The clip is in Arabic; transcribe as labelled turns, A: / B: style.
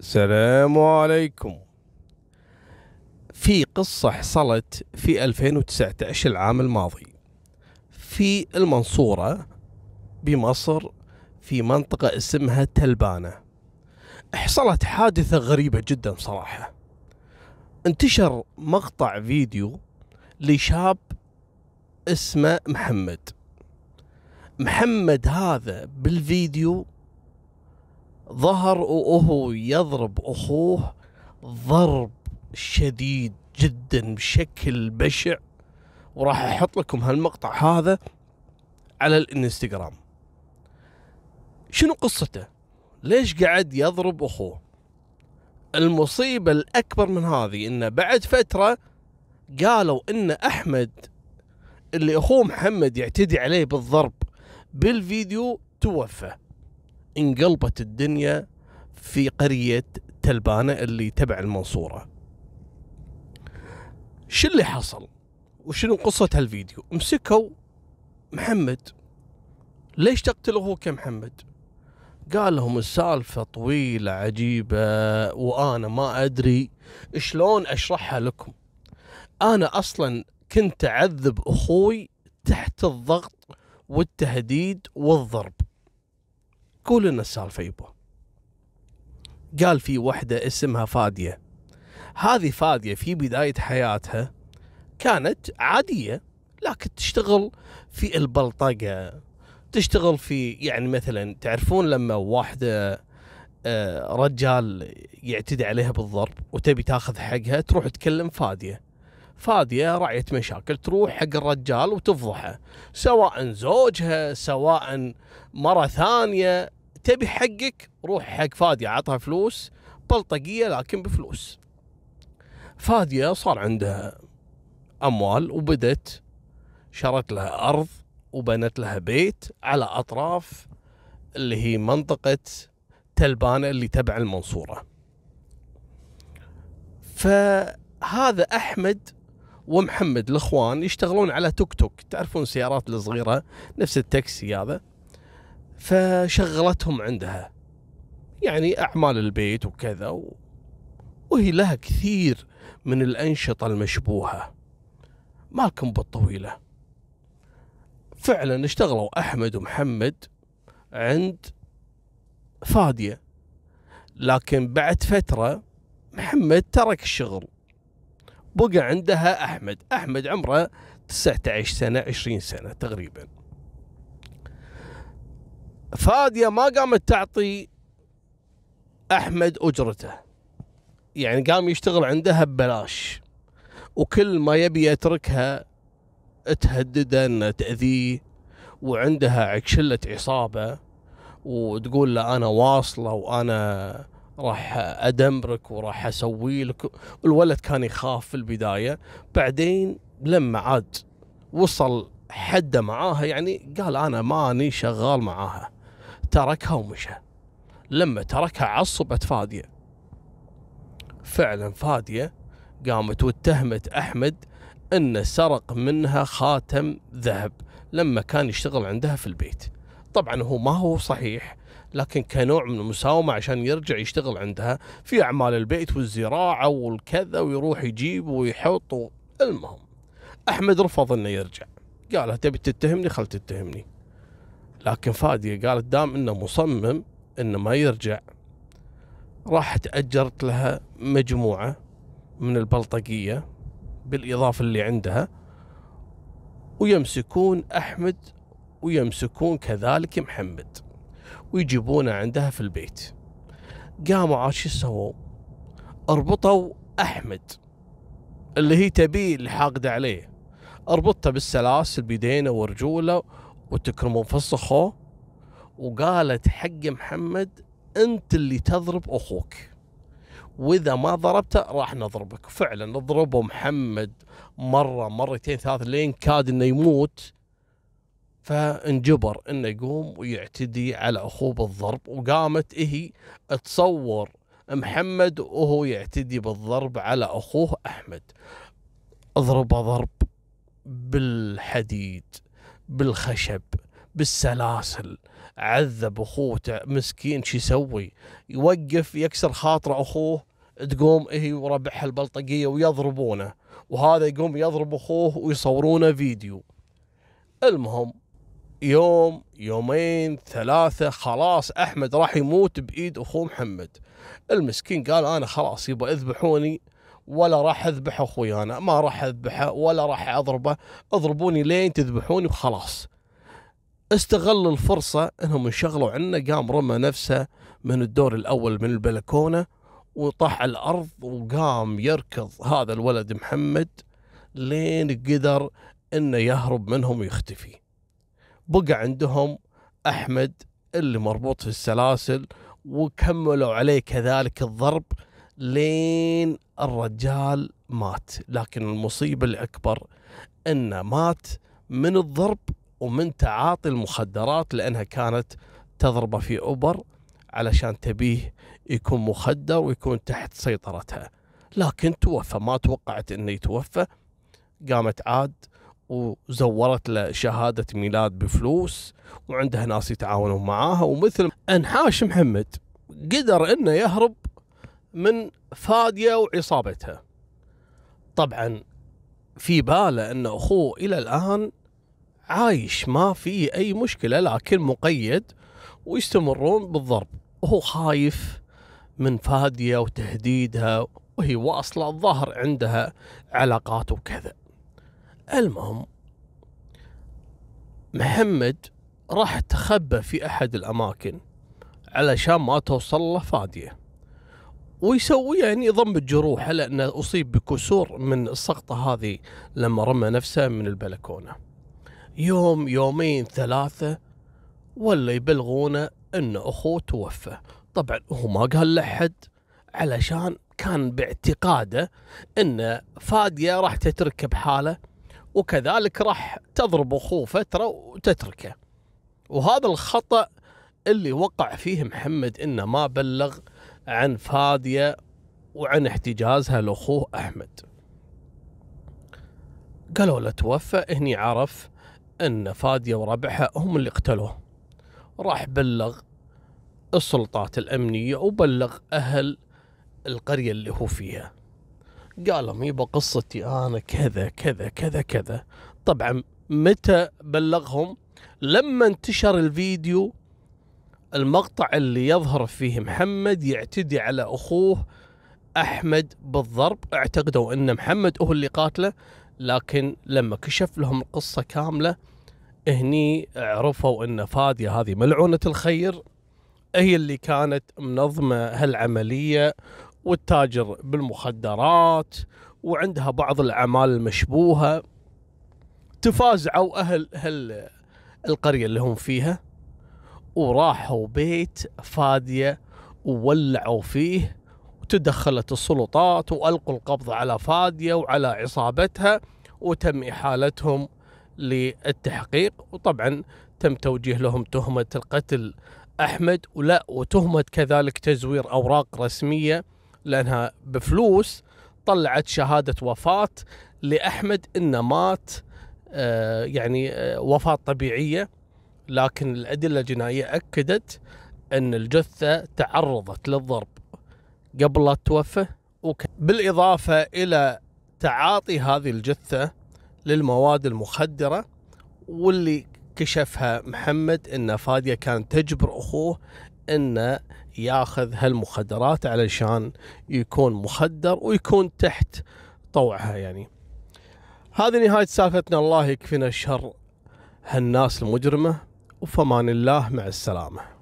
A: السلام عليكم. في قصة حصلت في 2019 العام الماضي. في المنصورة بمصر في منطقة اسمها تلبانة. حصلت حادثة غريبة جدا صراحة. انتشر مقطع فيديو لشاب اسمه محمد. محمد هذا بالفيديو ظهر وهو يضرب أخوه ضرب شديد جدا بشكل بشع. وراح أحط لكم هالمقطع هذا على الإنستغرام. شنو قصته؟ ليش قاعد يضرب أخوه؟ المصيبة الأكبر من هذه انه بعد فترة قالوا إن أحمد اللي أخوه محمد يعتدي عليه بالضرب بالفيديو توفى. انقلبت الدنيا في قرية تلبانة اللي تبع المنصورة. شو اللي حصل؟ وشنو قصة هالفيديو؟ مسكوا محمد. ليش تقتل أخوك يا محمد؟ قال لهم السالفة طويلة عجيبة وأنا ما أدري شلون أشرحها لكم. أنا أصلا كنت أعذب أخوي تحت الضغط والتهديد والضرب. قول لنا السالفة يبا قال في وحدة اسمها فادية. هذه فادية في بداية حياتها كانت عادية لكن تشتغل في البلطقة تشتغل في يعني مثلا تعرفون لما واحدة آه، رجال يعتدي عليها بالضرب وتبي تاخذ حقها تروح تكلم فادية. فادية راعية مشاكل تروح حق الرجال وتفضحه سواء زوجها سواء مرة ثانية. تبي حقك روح حق فادية عطها فلوس بلطقية لكن بفلوس. فادية صار عندها أموال وبدت شرت لها أرض وبنت لها بيت على أطراف اللي هي منطقة تلبانة اللي تبع المنصورة. فهذا أحمد ومحمد الأخوان يشتغلون على توك توك. تعرفون السيارات الصغيرة نفس التاكسي هذا؟ فشغلتهم عندها. يعني أعمال البيت وكذا و... وهي لها كثير من الأنشطة المشبوهة. مالكم بالطويلة فعلا اشتغلوا أحمد ومحمد عند فادية. لكن بعد فترة محمد ترك الشغل. بقى عندها أحمد. أحمد عمره 19 سنة 20 سنة تقريبا. فادية ما قامت تعطي أحمد أجرته. يعني قام يشتغل عندها ببلاش. وكل ما يبي يتركها تهدده ان تأذيه وعندها عكشله عصابة وتقول له أنا واصلة وأنا راح أدمرك وراح أسوي لك. الولد كان يخاف في البداية. بعدين لما عاد وصل حده معاها يعني قال أنا ماني شغال معاها. تركها ومشى. لما تركها عصبت فادية. فعلا فادية قامت واتهمت أحمد انه سرق منها خاتم ذهب لما كان يشتغل عندها في البيت. طبعا هو ما هو صحيح لكن كنوع من المساومة عشان يرجع يشتغل عندها في أعمال البيت والزراعة والكذا ويروح يجيب ويحط. المهم. أحمد رفض أنه يرجع. قال تبي تتهمني؟ خل تتهمني. لكن فادية قالت دام أنه مصمم أنه ما يرجع. راحت أجرت لها مجموعة من البلطقية بالإضافة اللي عندها ويمسكون أحمد ويمسكون كذلك محمد ويجيبونه عندها في البيت. قاموا عاد شو سووا أربطوا أحمد اللي هي تبيه اللي حاقدة عليه. أربطته بالسلاسل بيدينه ورجوله وتكرمون فسخه وقالت حق محمد أنت اللي تضرب أخوك. وإذا ما ضربته راح نضربك. فعلا ضربوا محمد مرة مرتين ثلاث لين كاد إنه يموت. فانجبر إنه يقوم ويعتدي على أخوه بالضرب. وقامت هي تصور محمد وهو يعتدي بالضرب على أخوه أحمد. اضرب ضرب بالحديد. بالخشب بالسلاسل عذب اخوه مسكين شو يسوي؟ يوقف يكسر خاطر أخوه تقوم هي وربعها البلطقية ويضربونه وهذا يقوم يضرب أخوه ويصورونه فيديو. المهم يوم يومين ثلاثة خلاص أحمد راح يموت بإيد أخوه محمد. المسكين قال أنا خلاص يبغى اذبحوني. ولا راح اذبح أخوي أنا ما راح اذبحه ولا راح اضربه اضربوني لين تذبحوني وخلاص. استغل الفرصة انهم انشغلوا عنه قام رمى نفسه من الدور الأول من البلكونة وطاح على الأرض وقام يركض هذا الولد محمد لين قدر إنه يهرب منهم ويختفي. بقى عندهم أحمد اللي مربوط في السلاسل وكملوا عليه كذلك الضرب لين الرجال مات. لكن المصيبة الأكبر أنه مات من الضرب ومن تعاطي المخدرات لأنها كانت تضربه في أوبر علشان تبيه يكون مخدر ويكون تحت سيطرتها. لكن توفى ما توقعت أنه يتوفى. قامت عاد وزورت له شهادة ميلاد بفلوس وعندها ناس يتعاونون معاها. ومثل انحاش محمد قدر إنه يهرب من فادية وعصابتها. طبعا في باله إن أخوه إلى الآن عايش ما في أي مشكلة لكن مقيد ويستمرون بالضرب. وهو خايف من فادية وتهديدها وهي واصلة الظاهر عندها علاقات وكذا. المهم محمد راح تخبى في أحد الأماكن علشان ما توصل له فادية. ويسوي يعني يضم جروحه لأنه أصيب بكسور من السقطة هذه لما رمى نفسه من البلكونة. يوم يومين ثلاثة ولا يبلغونه أن أخوه توفى. طبعا هو ما قال لحد علشان كان باعتقاده أن فادية راح تتركه بحاله وكذلك راح تضرب أخوه فترة وتتركه. وهذا الخطأ اللي وقع فيه محمد إنه ما بلغ عن فاديه وعن احتجازها لأخوه أحمد. قالوا له توفى هني عرف أن فاديه وربعها هم اللي قتلوه. راح بلغ السلطات الأمنية وبلغ أهل القرية اللي هو فيها. قال لهم يبا قصتي أنا كذا كذا كذا كذا. طبعا متى بلغهم؟ لما انتشر الفيديو المقطع اللي يظهر فيه محمد يعتدي على أخوه أحمد بالضرب. اعتقدوا أن محمد هو اللي قاتله لكن لما كشف لهم القصة كاملة هني عرفوا أن فادية هذه ملعونة الخير هي اللي كانت منظمة هالعملية والتاجر بالمخدرات وعندها بعض الأعمال المشبوهة تفازعوا أهل هال القرية اللي هم فيها. وراحوا بيت فادية وولعوا فيه وتدخلت السلطات وألقوا القبض على فادية وعلى عصابتها وتم إحالتهم للتحقيق. وطبعا تم توجيه لهم تهمة القتل أحمد ولا وتهمة كذلك تزوير أوراق رسمية لأنها بفلوس طلعت شهادة وفاة لأحمد إنه مات آه يعني آه وفاة طبيعية. لكن الأدلة الجنائية أكدت أن الجثة تعرضت للضرب قبل لا تتوفى بالإضافة إلى تعاطي هذه الجثة للمواد المخدرة واللي كشفها محمد إن فادية كانت تجبر أخوه انه ياخذ هالمخدرات علشان يكون مخدر ويكون تحت طوعها يعني. هذه نهاية سالفتنا الله يكفينا الشر هالناس المجرمة. وفمان الله مع السلامة.